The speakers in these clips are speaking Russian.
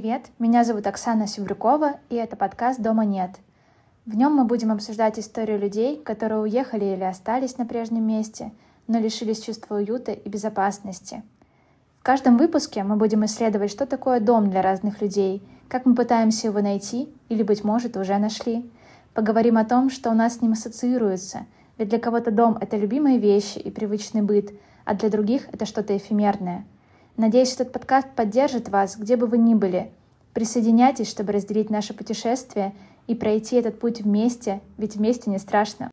Привет, меня зовут Оксана Севрюкова, и это подкаст «Дома нет». В нем мы будем обсуждать историю людей, которые уехали или остались на прежнем месте, но лишились чувства уюта и безопасности. В каждом выпуске мы будем исследовать, что такое дом для разных людей, как мы пытаемся его найти или, быть может, уже нашли. Поговорим о том, что у нас с ним ассоциируется, ведь для кого-то дом — это любимые вещи и привычный быт, а для других — это что-то эфемерное — Надеюсь, этот подкаст поддержит вас, где бы вы ни были. Присоединяйтесь, чтобы разделить наше путешествие и пройти этот путь вместе, ведь вместе не страшно.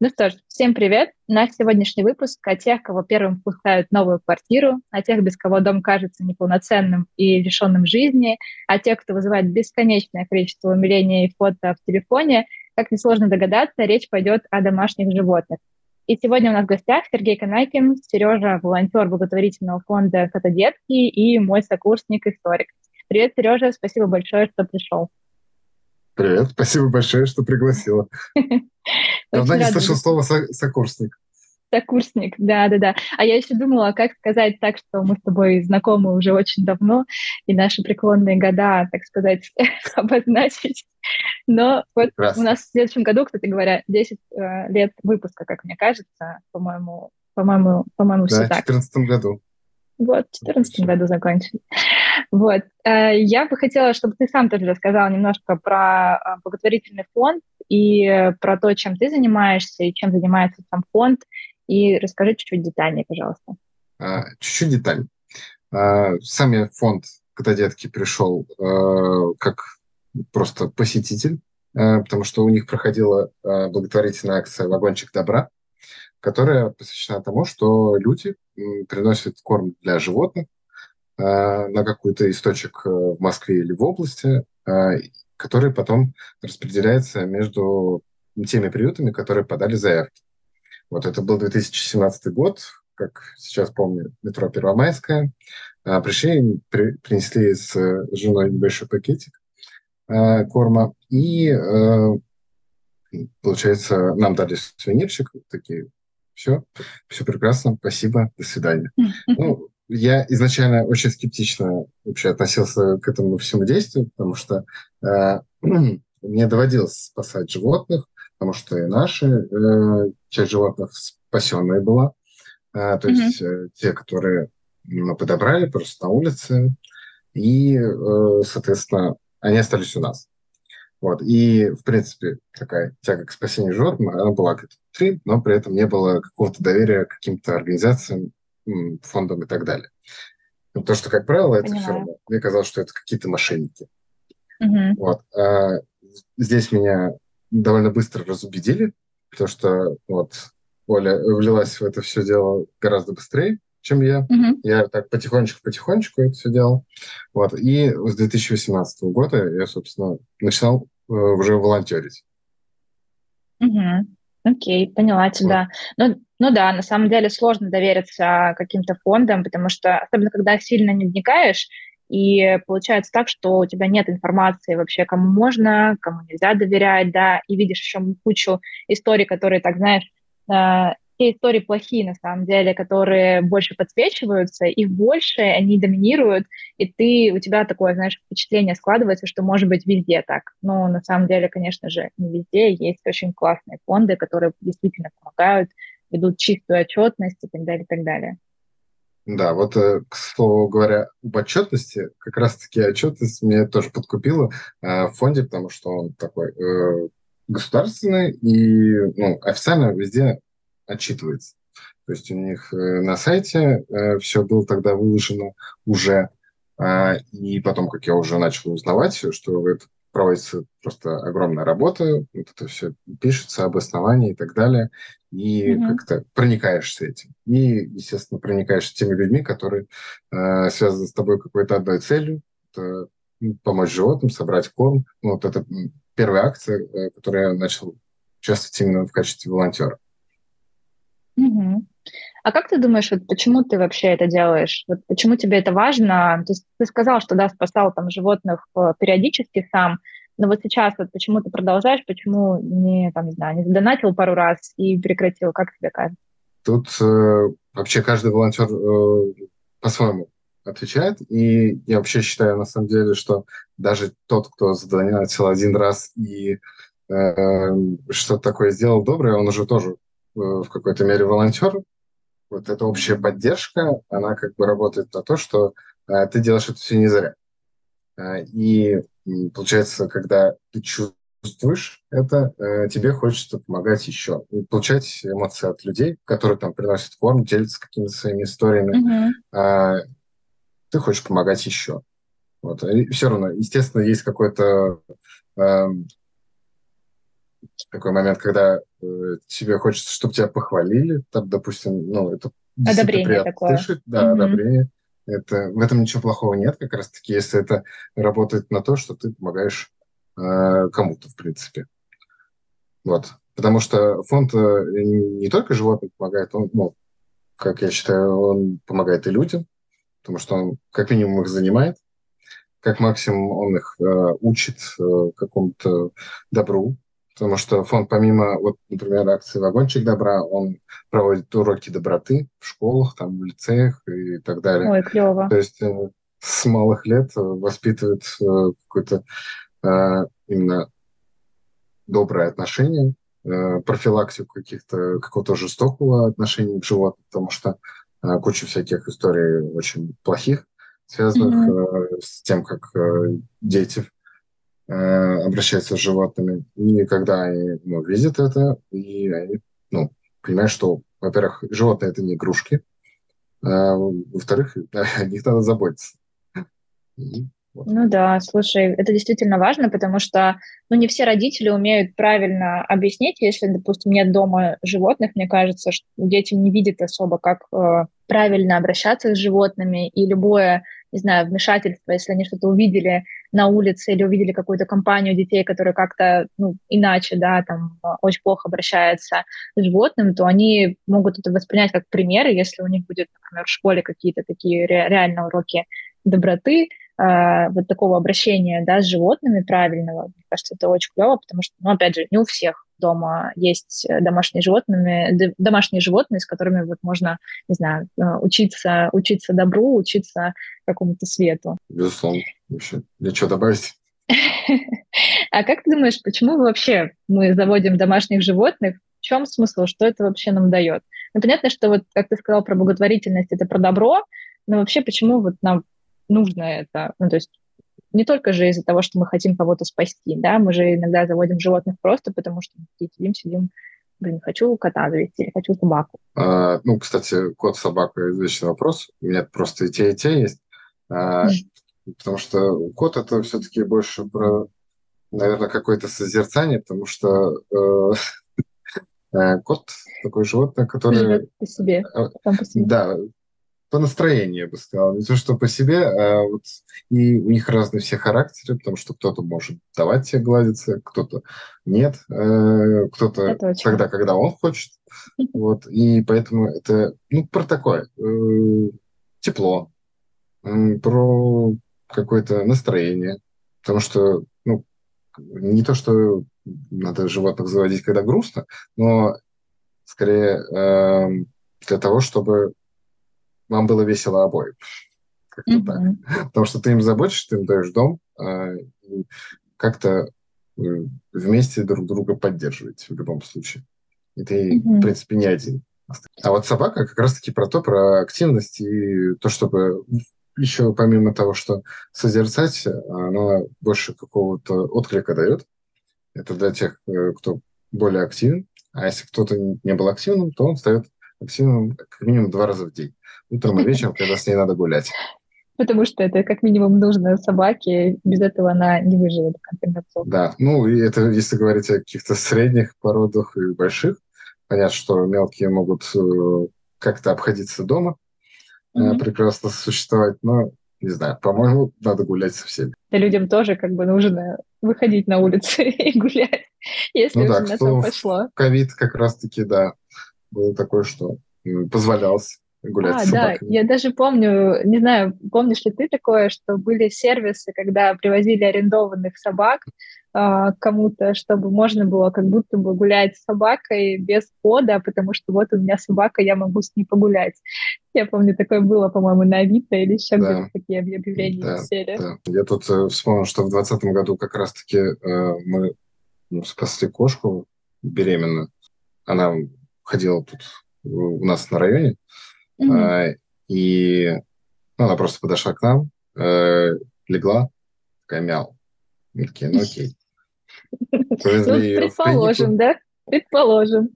Ну что ж, всем привет! Наш сегодняшний выпуск о тех, кого первым впускают в новую квартиру, о тех, без кого дом кажется неполноценным и лишенным жизни, о тех, кто вызывает бесконечное количество умиления и фото в телефоне. Как несложно догадаться, речь пойдет о домашних животных. И сегодня у нас в гостях Сергей Канайкин, Сережа, волонтер благотворительного фонда «Котодетки» и мой сокурсник-историк. Привет, Сережа, спасибо большое, что пришел. Привет, спасибо большое, что пригласила. Давно не слышал слова «сокурсник». Сокурсник, да-да-да. А я еще думала, как сказать так, что мы с тобой знакомы уже очень давно, и наши преклонные года, так сказать, обозначить. Но вот Прекрасно. у нас в следующем году, кстати говоря, 10 э, лет выпуска, как мне кажется, по-моему, по-моему, по-моему, да, все так. в 2014 году. Вот, в 2014 году закончили. Вот. Э, я бы хотела, чтобы ты сам тоже рассказал немножко про э, благотворительный фонд и про то, чем ты занимаешься и чем занимается сам фонд, и расскажи чуть-чуть детальнее, пожалуйста. А, чуть-чуть детальнее. А, сам я фонд когда детки пришел э, как просто посетитель, потому что у них проходила благотворительная акция «Вагончик добра», которая посвящена тому, что люди приносят корм для животных на какой-то источник в Москве или в области, который потом распределяется между теми приютами, которые подали заявки. Вот это был 2017 год, как сейчас помню, метро Первомайская. А, пришли, при, принесли с женой небольшой пакетик а, корма, и, а, получается, нам дали сувенирчик, такие, все, все прекрасно, спасибо, до свидания. Ну, я изначально очень скептично вообще относился к этому всему действию, потому что э, мне доводилось спасать животных, потому что и наши э, часть животных спасенная была. А, то mm-hmm. есть э, те, которые мы подобрали просто на улице, и, э, соответственно, они остались у нас. Вот. И, в принципе, такая тяга к спасению животных, она была где-то внутри, но при этом не было какого-то доверия к каким-то организациям, фондам и так далее. Но то, что, как правило, это Понимаю. все равно. Мне казалось, что это какие-то мошенники. Угу. Вот. А здесь меня довольно быстро разубедили, потому что вот Оля влилась в это все дело гораздо быстрее, чем я. Mm-hmm. Я так потихонечку-потихонечку это все делал. Вот. И с 2018 года я, собственно, начинал э, уже волонтерить. Угу. Окей, поняла тебя. Вот. Ну, ну да, на самом деле сложно довериться каким-то фондам, потому что, особенно когда сильно не вникаешь, и получается так, что у тебя нет информации вообще, кому можно, кому нельзя доверять, да, и видишь еще кучу историй, которые, так знаешь, Э, те истории плохие, на самом деле, которые больше подсвечиваются, их больше, они доминируют, и ты, у тебя такое, знаешь, впечатление складывается, что может быть везде так. Но на самом деле, конечно же, не везде. Есть очень классные фонды, которые действительно помогают, ведут чистую отчетность и так далее, и так далее. Да, вот, э, к слову говоря, об отчетности, как раз-таки отчетность меня тоже подкупила э, в фонде, потому что он такой государственный и ну, официально везде отчитывается. То есть у них э, на сайте э, все было тогда выложено уже, э, и потом, как я уже начал узнавать, что это проводится просто огромная работа, вот это все пишется, обоснование и так далее, и mm-hmm. как-то проникаешься этим. И, естественно, проникаешься теми людьми, которые э, связаны с тобой какой-то одной целью, это помочь животным, собрать корм. Ну, вот это первая акция, э, которой я начал участвовать именно в качестве волонтера. Угу. А как ты думаешь, вот почему ты вообще это делаешь? Вот почему тебе это важно? То есть ты сказал, что да, спасал там животных э, периодически сам, но вот сейчас вот почему ты продолжаешь, почему не, там, не знаю, не задонатил пару раз и прекратил? Как тебе кажется? Тут э, вообще каждый волонтер э, по-своему отвечает. И я вообще считаю, на самом деле, что даже тот, кто задонатил один раз и э, что-то такое сделал доброе, он уже тоже э, в какой-то мере волонтер. Вот эта общая поддержка, она как бы работает на то, что э, ты делаешь это все не зря. Э, и получается, когда ты чувствуешь это, э, тебе хочется помогать еще. И получать эмоции от людей, которые там приносят корм, делятся какими-то своими историями. Mm-hmm. Ты хочешь помогать еще. Вот. И все равно, естественно, есть какой-то э, такой момент, когда э, тебе хочется, чтобы тебя похвалили, там, допустим, ну, это одобрение такое. Слышать, да, mm-hmm. одобрение. Это, в этом ничего плохого нет, как раз-таки, если это работает на то, что ты помогаешь э, кому-то, в принципе. Вот. Потому что фонд э, не только животным помогает, он, ну, как я считаю, он помогает и людям, потому что он как минимум их занимает, как максимум он их э, учит э, какому-то добру, потому что фонд помимо, вот, например, акции «Вагончик добра», он проводит уроки доброты в школах, там, в лицеях и так далее. Ой, клево. То есть э, с малых лет воспитывает э, какое-то э, именно доброе отношение, профилактику каких-то, какого-то жестокого отношения к животным, потому что куча всяких историй очень плохих, связанных mm-hmm. с тем, как дети э, обращаются с животными. И когда они ну, видят это, и они ну, понимают, что, во-первых, животные – это не игрушки, а, во-вторых, о них надо заботиться. Ну да, слушай, это действительно важно, потому что ну, не все родители умеют правильно объяснить, если, допустим, нет дома животных, мне кажется, что дети не видят особо, как э, правильно обращаться с животными, и любое не знаю, вмешательства, если они что-то увидели на улице или увидели какую-то компанию детей, которые как-то ну, иначе, да, там очень плохо обращаются с животным, то они могут это воспринять как пример, если у них будет, например, в школе какие-то такие ре- реально уроки доброты, э, вот такого обращения, да, с животными правильного, мне кажется, это очень клево, потому что, ну, опять же, не у всех дома есть э, домашние животные, домашние животные, с которыми вот можно, не знаю, э, учиться, учиться добру, учиться какому-то свету. Безусловно. Еще ничего добавить? А как ты думаешь, почему вообще мы заводим домашних животных? В чем смысл? Что это вообще нам дает? Ну, понятно, что вот, как ты сказал про благотворительность, это про добро, но вообще почему вот нам нужно это? Ну, то есть не только же из-за того, что мы хотим кого-то спасти, да, мы же иногда заводим животных просто потому, что мы сидим, сидим, блин, хочу кота завести или хочу собаку. А, ну, кстати, кот, собака – извечный вопрос. У меня просто и те, и те есть. А, потому что кот – это все-таки больше про, наверное, какое-то созерцание, потому что э, э, кот такое животное, которое... Живет по себе, сам по себе. Да, по настроению, я бы сказал. Не то, что по себе, а вот и у них разные все характеры, потому что кто-то может давать тебе гладиться, кто-то нет, э, кто-то тогда, когда он хочет. Вот, и поэтому это, ну, про такое, э, тепло, про какое-то настроение, потому что, ну, не то, что надо животных заводить, когда грустно, но скорее э, для того, чтобы вам было весело обоим. Как-то mm-hmm. так. Потому что ты им заботишься, ты им даешь дом, а, как-то э, вместе друг друга поддерживаете в любом случае. И ты, mm-hmm. в принципе, не один. А вот собака как раз-таки про то, про активность и то, чтобы еще помимо того, что созерцать, она больше какого-то отклика дает. Это для тех, э, кто более активен. А если кто-то не был активным, то он стает активным как минимум два раза в день утром и вечером, когда с ней надо гулять. Потому что это как минимум нужно собаке, без этого она не выживет в конце концов. Да, ну и это если говорить о каких-то средних породах и больших, понятно, что мелкие могут э, как-то обходиться дома, mm-hmm. прекрасно существовать, но не знаю, по-моему, надо гулять со всеми. Да людям тоже как бы нужно выходить на улицы и гулять, если ну, да, на то пошло. Ковид как раз-таки, да, было такое, что позволялся гулять а, с собаками. Да, я даже помню, не знаю, помнишь ли ты такое, что были сервисы, когда привозили арендованных собак э, кому-то, чтобы можно было как будто бы гулять с собакой без кода, потому что вот у меня собака, я могу с ней погулять. Я помню, такое было, по-моему, на Авито или еще да. где-то такие объявления да, висели. Да. Я тут э, вспомнил, что в 2020 году как раз-таки э, мы ну, спасли кошку беременную. Она ходила тут у нас на районе, mm-hmm. и ну, она просто подошла к нам, э, легла, такая мяу. Мы такие, ну окей. Повезли ну, предположим, да? Предположим.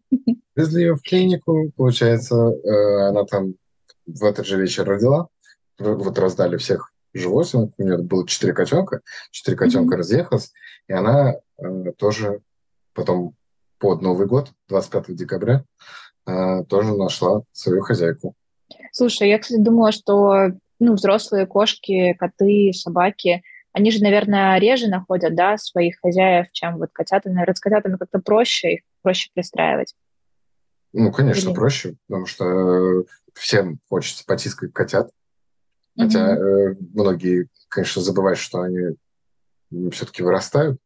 Повезли ее в клинику, получается, э, она там в этот же вечер родила. Вот раздали всех животных. У нее было четыре котенка. Четыре котенка mm-hmm. разъехалось. И она э, тоже потом под Новый год, 25 декабря, э, тоже нашла свою хозяйку. Слушай, я, кстати, думала, что ну, взрослые кошки, коты, собаки, они же, наверное, реже находят, да, своих хозяев, чем вот котята. Наверное, с котятами как-то проще, их проще пристраивать. Ну, конечно, Или... проще, потому что э, всем хочется потискать котят. Хотя э, многие, конечно, забывают, что они все-таки вырастают.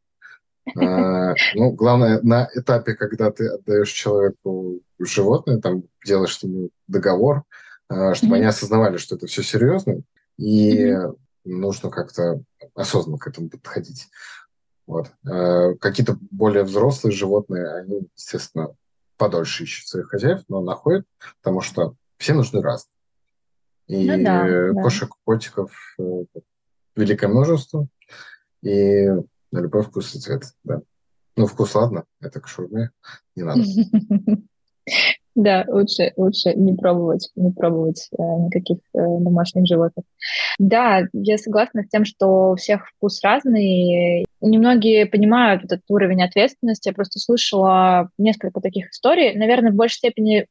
А, ну, главное, на этапе, когда ты отдаешь человеку животное, там делаешь с ним договор, а, чтобы они осознавали, что это все серьезно, и нужно как-то осознанно к этому подходить. Вот. А, какие-то более взрослые животные, они, естественно, подольше ищут своих хозяев, но находят, потому что все нужны разные. И ну, да, кошек, да. котиков э, великое множество. И на любой вкус и цвет, да. Ну, вкус ладно, это к шурме не надо. Да, лучше, лучше не пробовать, не пробовать э, никаких э, домашних животных. Да, я согласна с тем, что у всех вкус разный. Немногие понимают этот уровень ответственности. Я просто слышала несколько таких историй. Наверное, в большей степени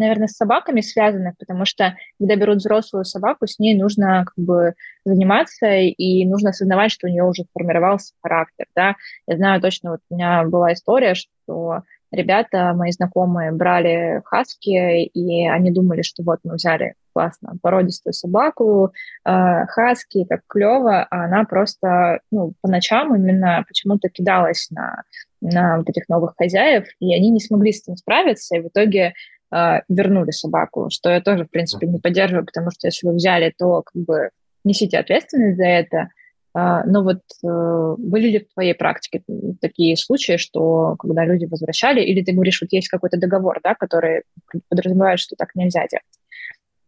наверное, с собаками связанных, потому что когда берут взрослую собаку, с ней нужно как бы заниматься, и нужно осознавать, что у нее уже сформировался характер, да. Я знаю точно, вот у меня была история, что ребята, мои знакомые, брали хаски, и они думали, что вот мы взяли классно породистую собаку, э, хаски, как клево, а она просто, ну, по ночам именно почему-то кидалась на, на вот этих новых хозяев, и они не смогли с этим справиться, и в итоге э, вернули собаку, что я тоже, в принципе, не поддерживаю, потому что если вы взяли, то как бы несите ответственность за это. Э, но вот э, были ли в твоей практике такие случаи, что когда люди возвращали, или ты говоришь, вот есть какой-то договор, да, который подразумевает, что так нельзя делать?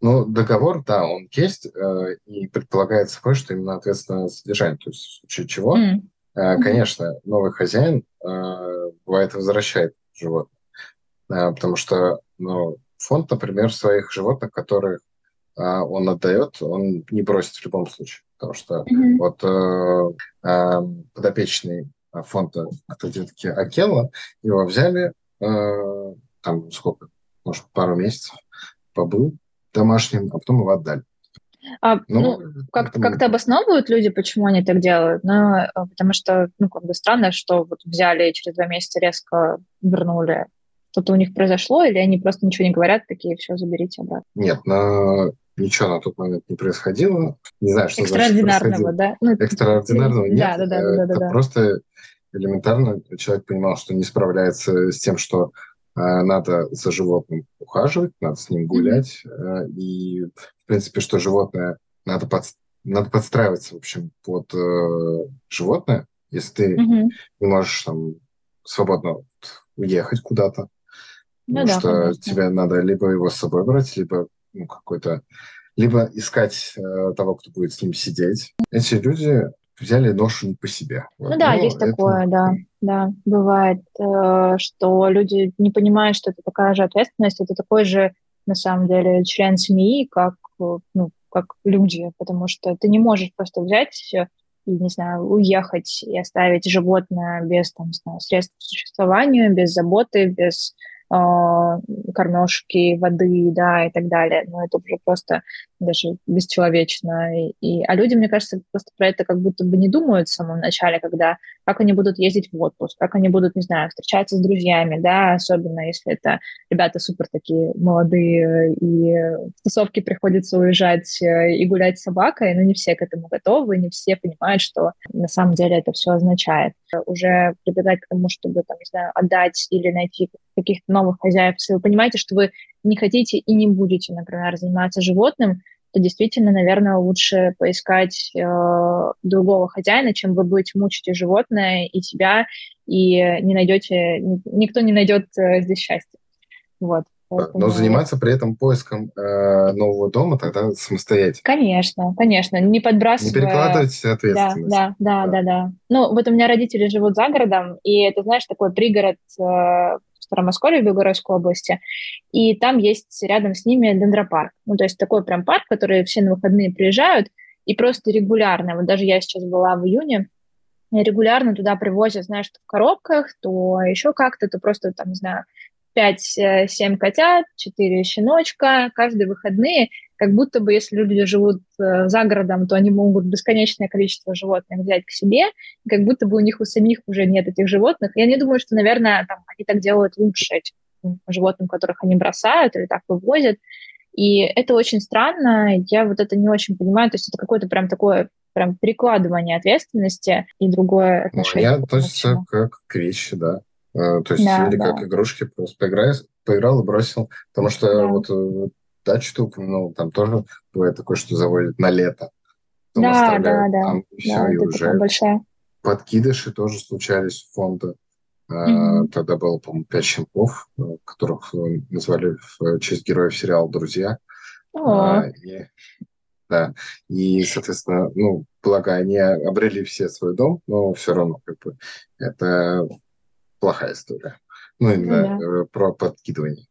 Ну, договор, да, он есть, э, и предполагается такое, что именно ответственное содержание, то есть в случае чего, mm. конечно, новый хозяин бывает возвращает животное, потому что ну, фонд, например, своих животных, которых он отдает, он не просит в любом случае. Потому что mm-hmm. вот э, э, подопечный фонда детки Акела, его взяли, э, там сколько, может, пару месяцев побыл домашним, а потом его отдали. А, ну, ну как-то, как-то обосновывают люди, почему они так делают? Ну, э, потому что, ну, как бы странно, что вот взяли и через два месяца резко вернули что-то у них произошло, или они просто ничего не говорят, такие, все, заберите обратно? Нет, на... ничего на тот момент не происходило. Не знаю, что Экстраординарного, да? Ну, Экстраординарного нет. Да, да, да, да, да, это да. просто элементарно человек понимал, что не справляется с тем, что э, надо за животным ухаживать, надо с ним гулять, э, и, в принципе, что животное надо, под, надо подстраиваться, в общем, под э, животное, если ты mm-hmm. не можешь там свободно уехать куда-то, ну, Потому да, что конечно. тебе надо либо его с собой брать, либо ну, какой-то либо искать э, того, кто будет с ним сидеть. Эти люди взяли ношу не по себе. Вот. Ну да, Но есть это... такое, да, да, бывает, э, что люди не понимают, что это такая же ответственность, это такой же, на самом деле, член семьи, как, ну, как люди, потому что ты не можешь просто взять и, не знаю, уехать и оставить животное без, там, не знаю, средств к существованию, без заботы, без кормежки, воды, да, и так далее. Но это уже просто даже бесчеловечно. И, и, а люди, мне кажется, просто про это как будто бы не думают в самом начале, когда как они будут ездить в отпуск, как они будут, не знаю, встречаться с друзьями, да, особенно если это ребята супер такие молодые, и в тусовке приходится уезжать э, и гулять с собакой, но не все к этому готовы, не все понимают, что на самом деле это все означает. Уже прибегать к тому, чтобы, там, не знаю, отдать или найти каких-то новых хозяев, если вы понимаете, что вы не хотите и не будете, например, заниматься животным, то действительно, наверное, лучше поискать э, другого хозяина, чем вы будете мучить и животное, и себя, и не найдете, никто не найдет э, здесь счастья. Вот. Поэтому... Но заниматься при этом поиском э, нового дома тогда самостоятельно. Конечно, конечно, не подбрасывая... Не перекладывать ответственность. Да, да, да, да, да. Ну, вот у меня родители живут за городом, и это, знаешь, такой пригород э, Старомосколье в Белгородской области, и там есть рядом с ними дендропарк. Ну, то есть такой прям парк, который все на выходные приезжают, и просто регулярно, вот даже я сейчас была в июне, регулярно туда привозят, знаешь, в коробках, то еще как-то, то просто, там, не знаю, 5-7 котят, 4 щеночка каждые выходные, как будто бы если люди живут э, за городом, то они могут бесконечное количество животных взять к себе, как будто бы у них у самих уже нет этих животных. Я не думаю, что, наверное, там, они так делают лучше этим животным, которых они бросают или так вывозят. И это очень странно, я вот это не очень понимаю, то есть это какое-то прям такое прям перекладывание ответственности и другое ну, отношение. Ну, я относится как к вещи, да. Э, то есть, да, или да. как игрушки, просто поиграл, поиграл и бросил. Потому что да. вот э, дачу ну там тоже бывает такое, что заводят на лето. Да, да, да. Там все, да, и уже большая. подкидыши тоже случались в фонда. Mm-hmm. Тогда было, по-моему, пять щенков, э, которых назвали в честь героев сериала «Друзья». Oh. И, да, и, соответственно, ну, благо они обрели все свой дом, но все равно, как бы, это плохая история. Ну, именно да. Э, про подкидывание.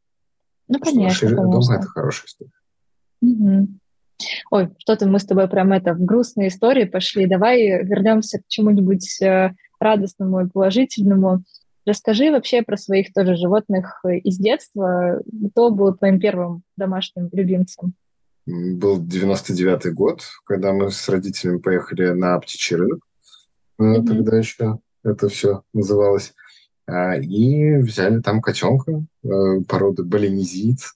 Ну, конечно, что конечно. Дома это хорошая история. Угу. Ой, что-то мы с тобой прям это в грустные истории пошли. Давай вернемся к чему-нибудь э, радостному и положительному. Расскажи вообще про своих тоже животных э, из детства. Кто был твоим первым домашним любимцем? Был 99-й год, когда мы с родителями поехали на птичий рынок. Mm-hmm. Тогда еще это все называлось. А, и взяли там котенка э, породы балинезиец.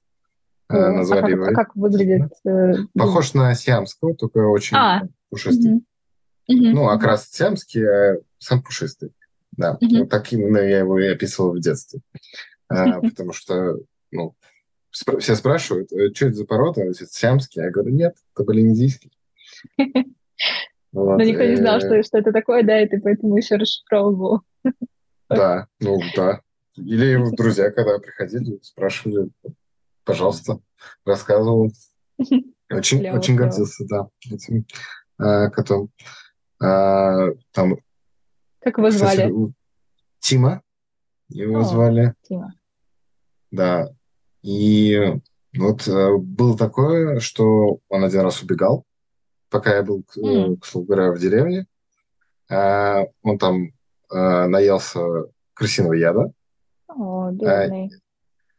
Э, О, назвали а его. А как выглядит? Э, Похож на сиамского, только очень а. пушистый. Угу. Ну, окрас сиамский, а сам пушистый. Да, угу. вот так именно я его и описывал в детстве. А, потому что, ну, все спрашивают, что это за порода? Это сиамский? Я говорю, нет, это балинезийский. Но никто не знал, что, что это такое, да, и ты поэтому еще расшифровывал. Да, ну да. Или друзья, когда приходили, спрашивали, пожалуйста, рассказывал. Очень, клево, очень клево. гордился, да, этим а, котом. А, там, как его звали? Кстати, Тима. Его О, звали. Тима. Да. И вот э, было такое, что он один раз убегал, пока я был, mm. к слову говоря, в деревне. А, он там э, наелся крысиного яда. О, бедный. Э,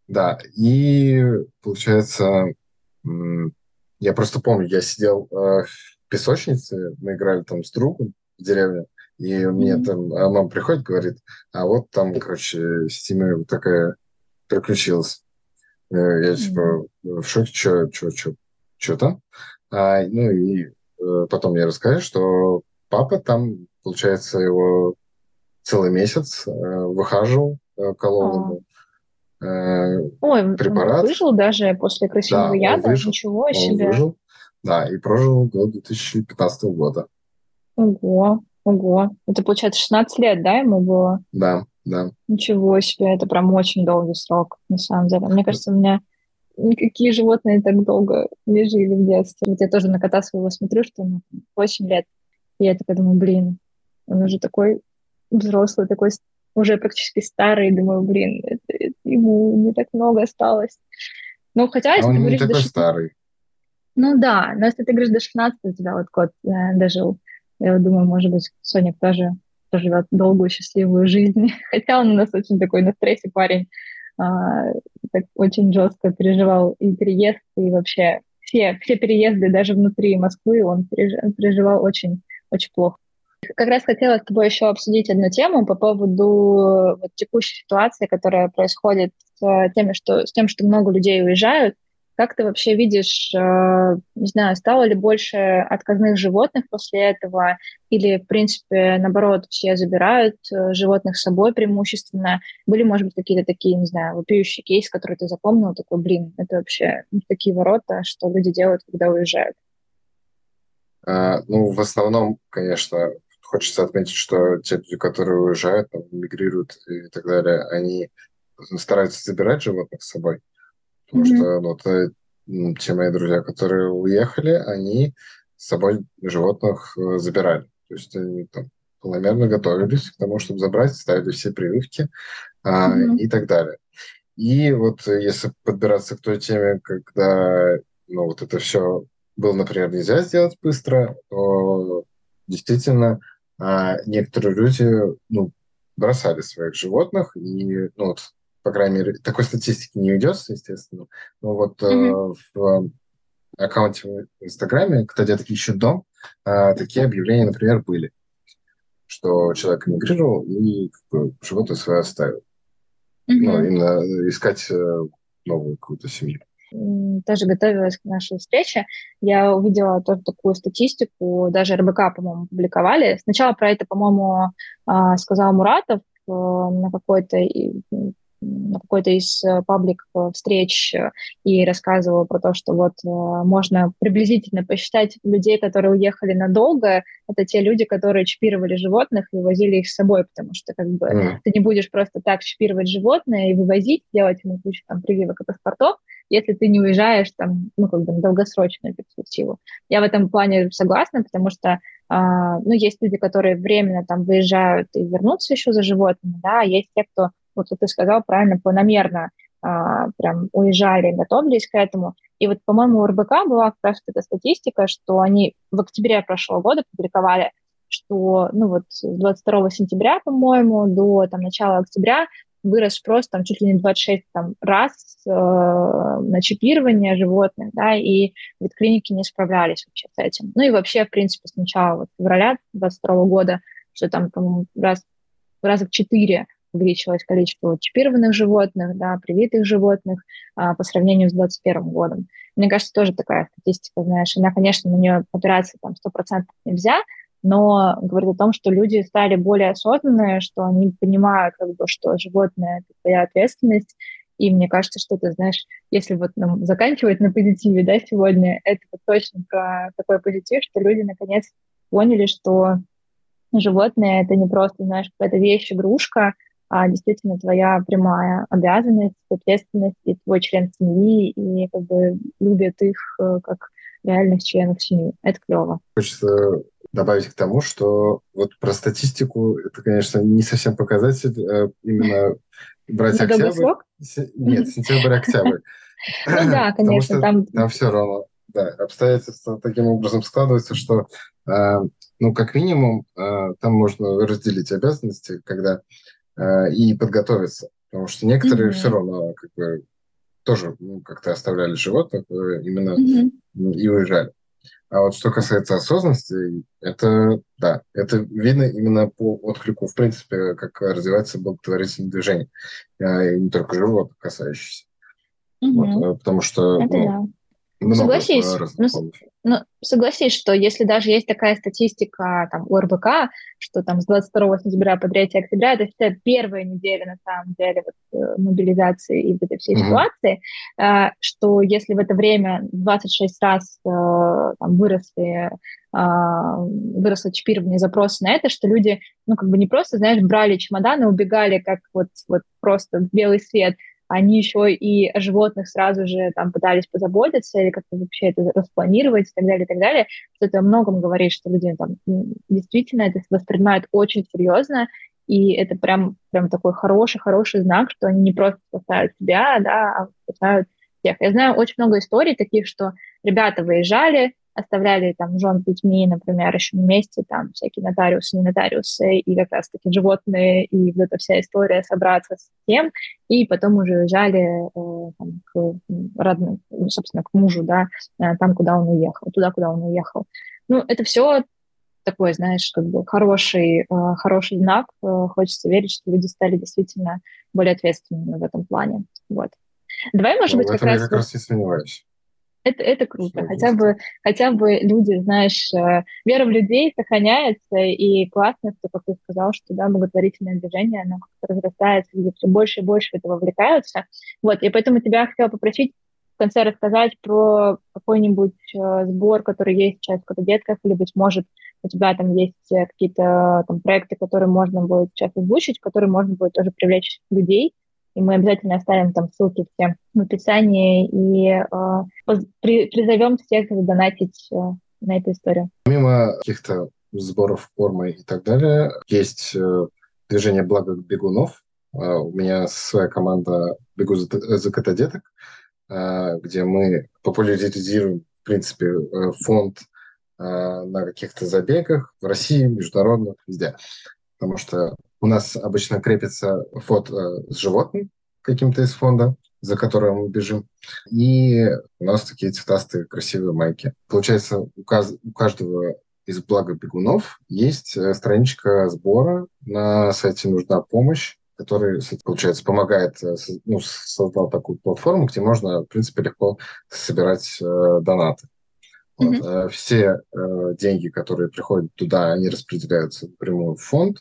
да, и получается, я просто помню, я сидел э, в песочнице, мы играли там с другом в деревне, и mm-hmm. мне там а мама приходит, говорит, а вот там, короче, с Тимой вот такая приключилась. Э, я типа в шоке, что, что, что, что там? А, ну и э, потом я расскажу, что папа там, получается, его целый месяц э, выхаживал, э, колол ему э, Ой, препарат. Он выжил даже после крысиного да, яда? Выжил, Ничего себе. Он выжил, да, и прожил до 2015 года. Ого, ого. Это, получается, 16 лет, да, ему было? Да, да. Ничего себе, это прям очень долгий срок, на самом деле. Мне кажется, у меня никакие животные так долго не жили в детстве. Вот я тоже на кота своего смотрю, что ему 8 лет. И я такая думаю, блин, он уже такой взрослый, такой уже практически старый, думаю, блин, это, это ему не так много осталось. Ну, хотя, а если а ты. Не такой 16... старый. Ну да, но если ты говоришь до 16, у тебя вот кот я дожил. Я думаю, может быть, Соник тоже живет долгую, счастливую жизнь. Хотя он у нас очень такой на стрессе парень. А, так очень жестко переживал и переезд, и вообще все, все переезды даже внутри Москвы он переживал очень, очень плохо. Как раз хотела с тобой еще обсудить одну тему по поводу вот, текущей ситуации, которая происходит с, теми, что, с тем, что много людей уезжают. Как ты вообще видишь, э, не знаю, стало ли больше отказных животных после этого, или, в принципе, наоборот, все забирают э, животных с собой преимущественно? Были, может быть, какие-то такие, не знаю, вопиющие кейсы, которые ты запомнил, такой, блин, это вообще такие ворота, что люди делают, когда уезжают? А, ну, в основном, конечно, хочется отметить, что те люди, которые уезжают, там, мигрируют и так далее, они стараются забирать животных с собой. Потому mm-hmm. что ну, то, те мои друзья, которые уехали, они с собой животных э, забирали. То есть они там планомерно готовились к тому, чтобы забрать, ставили все прививки а, mm-hmm. и так далее. И вот если подбираться к той теме, когда ну, вот это все было, например, нельзя сделать быстро, то действительно а, некоторые люди ну, бросали своих животных, и ну, вот, по крайней мере, такой статистики не ведется, естественно. Но вот mm-hmm. э, в аккаунте в Инстаграме, кто где-то ищет дом, э, такие объявления, например, были, что человек эмигрировал и как бы, животное свое оставил. Mm-hmm. Ну, именно искать э, новую какую-то семью тоже готовилась к нашей встрече, я увидела тоже такую статистику, даже РБК, по-моему, публиковали. Сначала про это, по-моему, а, сказал Муратов э, на какой-то на какой-то из э, паблик э, встреч и рассказывала про то, что вот можно приблизительно посчитать людей, которые уехали надолго, это те люди, которые чипировали животных и вывозили их с собой, потому что как бы mm. ты не будешь просто так чипировать животное и вывозить, делать ему кучу там прививок и паспортов, если ты не уезжаешь там, ну, как бы на долгосрочную перспективу. Я в этом плане согласна, потому что Uh, ну, есть люди, которые временно там выезжают и вернутся еще за животными, да, а есть те, кто вот ты сказал правильно, планомерно а, прям уезжали, готовились к этому. И вот, по-моему, у РБК была как раз эта статистика, что они в октябре прошлого года публиковали, что, ну вот, с 22 сентября, по-моему, до там, начала октября вырос спрос там чуть ли не 26 там, раз э, на чипирование животных, да, и ветклиники не справлялись вообще с этим. Ну и вообще, в принципе, с начала вот, февраля 22 года, что там, по-моему, раз, раза в четыре увеличилось количество чипированных животных, да, привитых животных а, по сравнению с 2021 годом. Мне кажется, тоже такая статистика, знаешь, она, конечно, на нее опираться там 100% нельзя, но говорит о том, что люди стали более осознанные, что они понимают, как бы, что животное — это твоя ответственность, и мне кажется, что ты знаешь, если вот нам заканчивать на позитиве, да, сегодня, это точно про такой позитив, что люди наконец поняли, что животное — это не просто, знаешь, какая-то вещь, игрушка, а действительно твоя прямая обязанность, ответственность и твой член семьи, и как бы любят их э, как реальных членов семьи. Это клево. Хочется добавить к тому, что вот про статистику, это, конечно, не совсем показатель, а именно брать октябрь. Нет, сентябрь-октябрь. Ну да, конечно, там... Там все равно, да, обстоятельства таким образом складываются, что, а, ну, как минимум, а, там можно разделить обязанности, когда Э, и подготовиться. Потому что некоторые все равно как бы тоже ну, как-то оставляли животных э, именно и уезжали. А вот что касается осознанности, это, да, это видно именно по отклику, в принципе, как развивается благотворительное движение, э, и не только животных касающихся. Mm-hmm. Вот, потому что это ну, да. много Согласись. Ну, ну, согласись, что если даже есть такая статистика там, у РБК, что там с 22 сентября по 3 октября, это всегда первая неделя, на самом деле, вот, э, мобилизации и вот этой всей mm-hmm. ситуации, э, что если в это время 26 раз э, там, выросли, э, выросло чипирование запросы на это, что люди, ну, как бы не просто, знаешь, брали чемоданы, убегали как вот, вот просто в белый свет, они еще и о животных сразу же там пытались позаботиться или как-то вообще это распланировать и так далее, и так далее, что это о многом говорит, что люди там действительно это воспринимают очень серьезно, и это прям, прям такой хороший-хороший знак, что они не просто спасают себя, да, а спасают всех. Я знаю очень много историй таких, что ребята выезжали, оставляли там жен с детьми, например, еще вместе, там всякие нотариусы, не нотариусы, и как раз-таки животные, и вот эта вся история собраться с тем, и потом уже уезжали э, там, к родным, ну, собственно, к мужу, да, э, там, куда он уехал, туда, куда он уехал. Ну, это все такой, знаешь, как бы хороший, э, хороший знак. Э, хочется верить, что люди стали действительно более ответственными в этом плане. Вот. Давай, может ну, быть, как раз... Я как раз не сомневаюсь. Это, это круто. Что хотя бы, хотя бы люди, знаешь, э, вера в людей сохраняется, и классно, что, как ты сказал, что да, благотворительное движение, оно как-то разрастается, люди все больше и больше в это вовлекаются. Вот, и поэтому тебя хотела попросить в конце рассказать про какой-нибудь э, сбор, который есть сейчас в Котодетках, или, быть может, у тебя там есть э, какие-то там проекты, которые можно будет сейчас озвучить, которые можно будет тоже привлечь людей, и мы обязательно оставим там ссылки все в описании и э, при, призовем всех задонатить э, на эту историю. Помимо каких-то сборов формы и так далее, есть э, движение «Благо бегунов». Э, у меня своя команда «Бегу за, за котодеток», э, где мы популяризируем, в принципе, э, фонд э, на каких-то забегах в России, международных, везде. Потому что у нас обычно крепится фото с животным каким-то из фонда, за которым мы бежим. И у нас такие цветастые красивые майки. Получается, у, каз- у каждого из блага бегунов есть э, страничка сбора на сайте «Нужна помощь», который, получается, помогает, э, ну, создал такую платформу, где можно, в принципе, легко собирать э, донаты. Вот. Mm-hmm. Все э, деньги, которые приходят туда, они распределяются напрямую в фонд.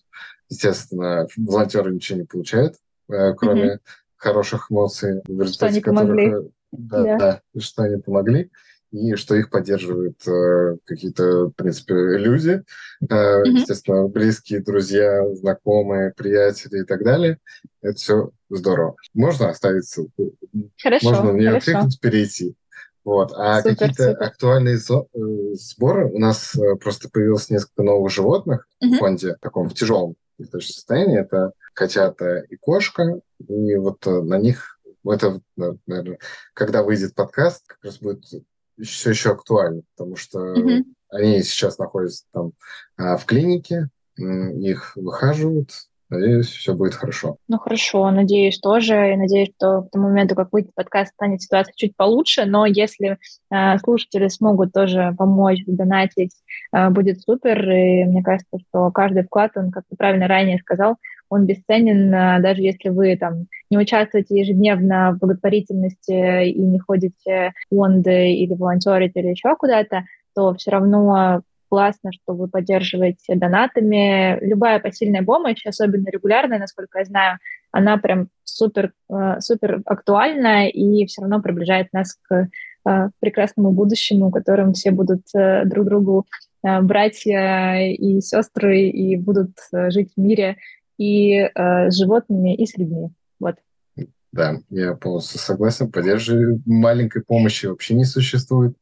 Естественно, волонтеры ничего не получают, э, кроме mm-hmm. хороших эмоций, в результате что они которых... Помогли. Да, yeah. да, что они помогли и что их поддерживают э, какие-то, в принципе, люди, э, mm-hmm. естественно, близкие, друзья, знакомые, приятели и так далее. Это все здорово. Можно оставить ссылку. Хорошо, Можно в нее кликнуть, перейти. Вот. А супер, какие-то супер. актуальные э, сборы, у нас э, просто появилось несколько новых животных mm-hmm. в фонде, в таком в тяжелом состоянии. Это котята и кошка. И вот э, на них, это, наверное, когда выйдет подкаст, как раз будет все еще актуально, потому что mm-hmm. они сейчас находятся там а, в клинике, их выхаживают, Надеюсь, все будет хорошо. Ну хорошо, надеюсь тоже. И надеюсь, что к тому моменту, как выйдет подкаст, станет ситуация чуть получше. Но если э, слушатели смогут тоже помочь, донатить, э, будет супер. И мне кажется, что каждый вклад, он, как ты правильно ранее сказал, он бесценен, э, даже если вы там не участвуете ежедневно в благотворительности и не ходите в фонды или волонтерите или еще куда-то, то все равно классно, что вы поддерживаете донатами. Любая посильная помощь, особенно регулярная, насколько я знаю, она прям супер, э, супер актуальна и все равно приближает нас к э, прекрасному будущему, в котором все будут э, друг другу братья и сестры и будут жить в мире и с животными, и с людьми. Вот. Да, я полностью согласен. Поддерживаю. Маленькой помощи вообще не существует.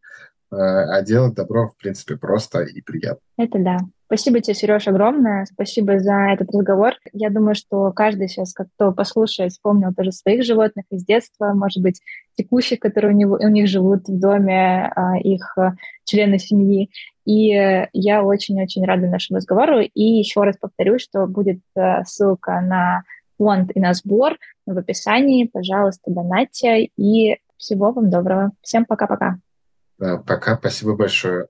Э, а делать добро, в принципе, просто и приятно. Это да. Спасибо тебе, Сереж, огромное. Спасибо за этот разговор. Я думаю, что каждый сейчас, как кто послушает, вспомнил тоже своих животных из детства, может быть, текущих, которые у, него, у них живут в доме, а, их э, члены семьи. И я очень-очень рада нашему разговору. И еще раз повторю, что будет э, ссылка на фонд и на сбор в описании. Пожалуйста, донатьте. И всего вам доброго. Всем пока-пока. Пока, спасибо большое.